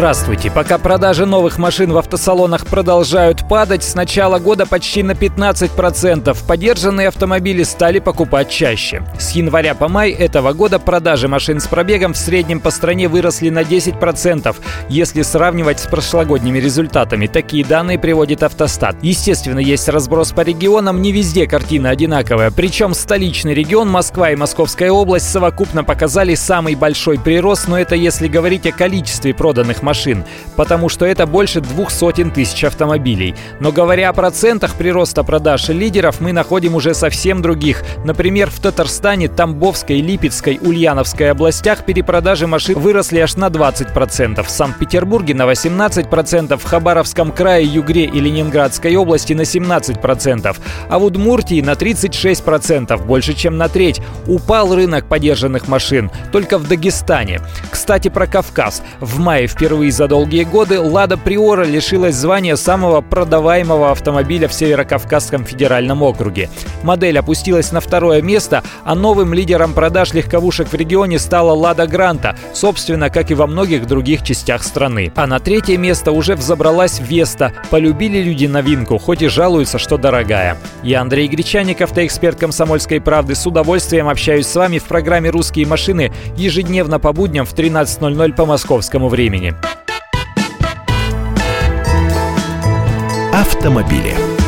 Здравствуйте. Пока продажи новых машин в автосалонах продолжают падать, с начала года почти на 15% подержанные автомобили стали покупать чаще. С января по май этого года продажи машин с пробегом в среднем по стране выросли на 10%, если сравнивать с прошлогодними результатами. Такие данные приводит Автостат. Естественно, есть разброс по регионам, не везде картина одинаковая. Причем столичный регион, Москва и Московская область совокупно показали самый большой прирост, но это если говорить о количестве проданных машин машин, потому что это больше двух сотен тысяч автомобилей. Но говоря о процентах прироста продаж лидеров, мы находим уже совсем других. Например, в Татарстане, Тамбовской, Липецкой, Ульяновской областях перепродажи машин выросли аж на 20%, в Санкт-Петербурге на 18%, в Хабаровском крае, Югре и Ленинградской области на 17%, а в Удмуртии на 36%, больше чем на треть. Упал рынок подержанных машин только в Дагестане. Кстати, про Кавказ. В мае впервые за долгие годы «Лада Приора» лишилась звания самого продаваемого автомобиля в Северо-Кавказском федеральном округе. Модель опустилась на второе место, а новым лидером продаж легковушек в регионе стала «Лада Гранта», собственно, как и во многих других частях страны. А на третье место уже взобралась «Веста». Полюбили люди новинку, хоть и жалуются, что дорогая. Я Андрей Гречаник, автоэксперт «Комсомольской правды». С удовольствием общаюсь с вами в программе «Русские машины» ежедневно по будням в 13.00 по московскому времени. Автомобили.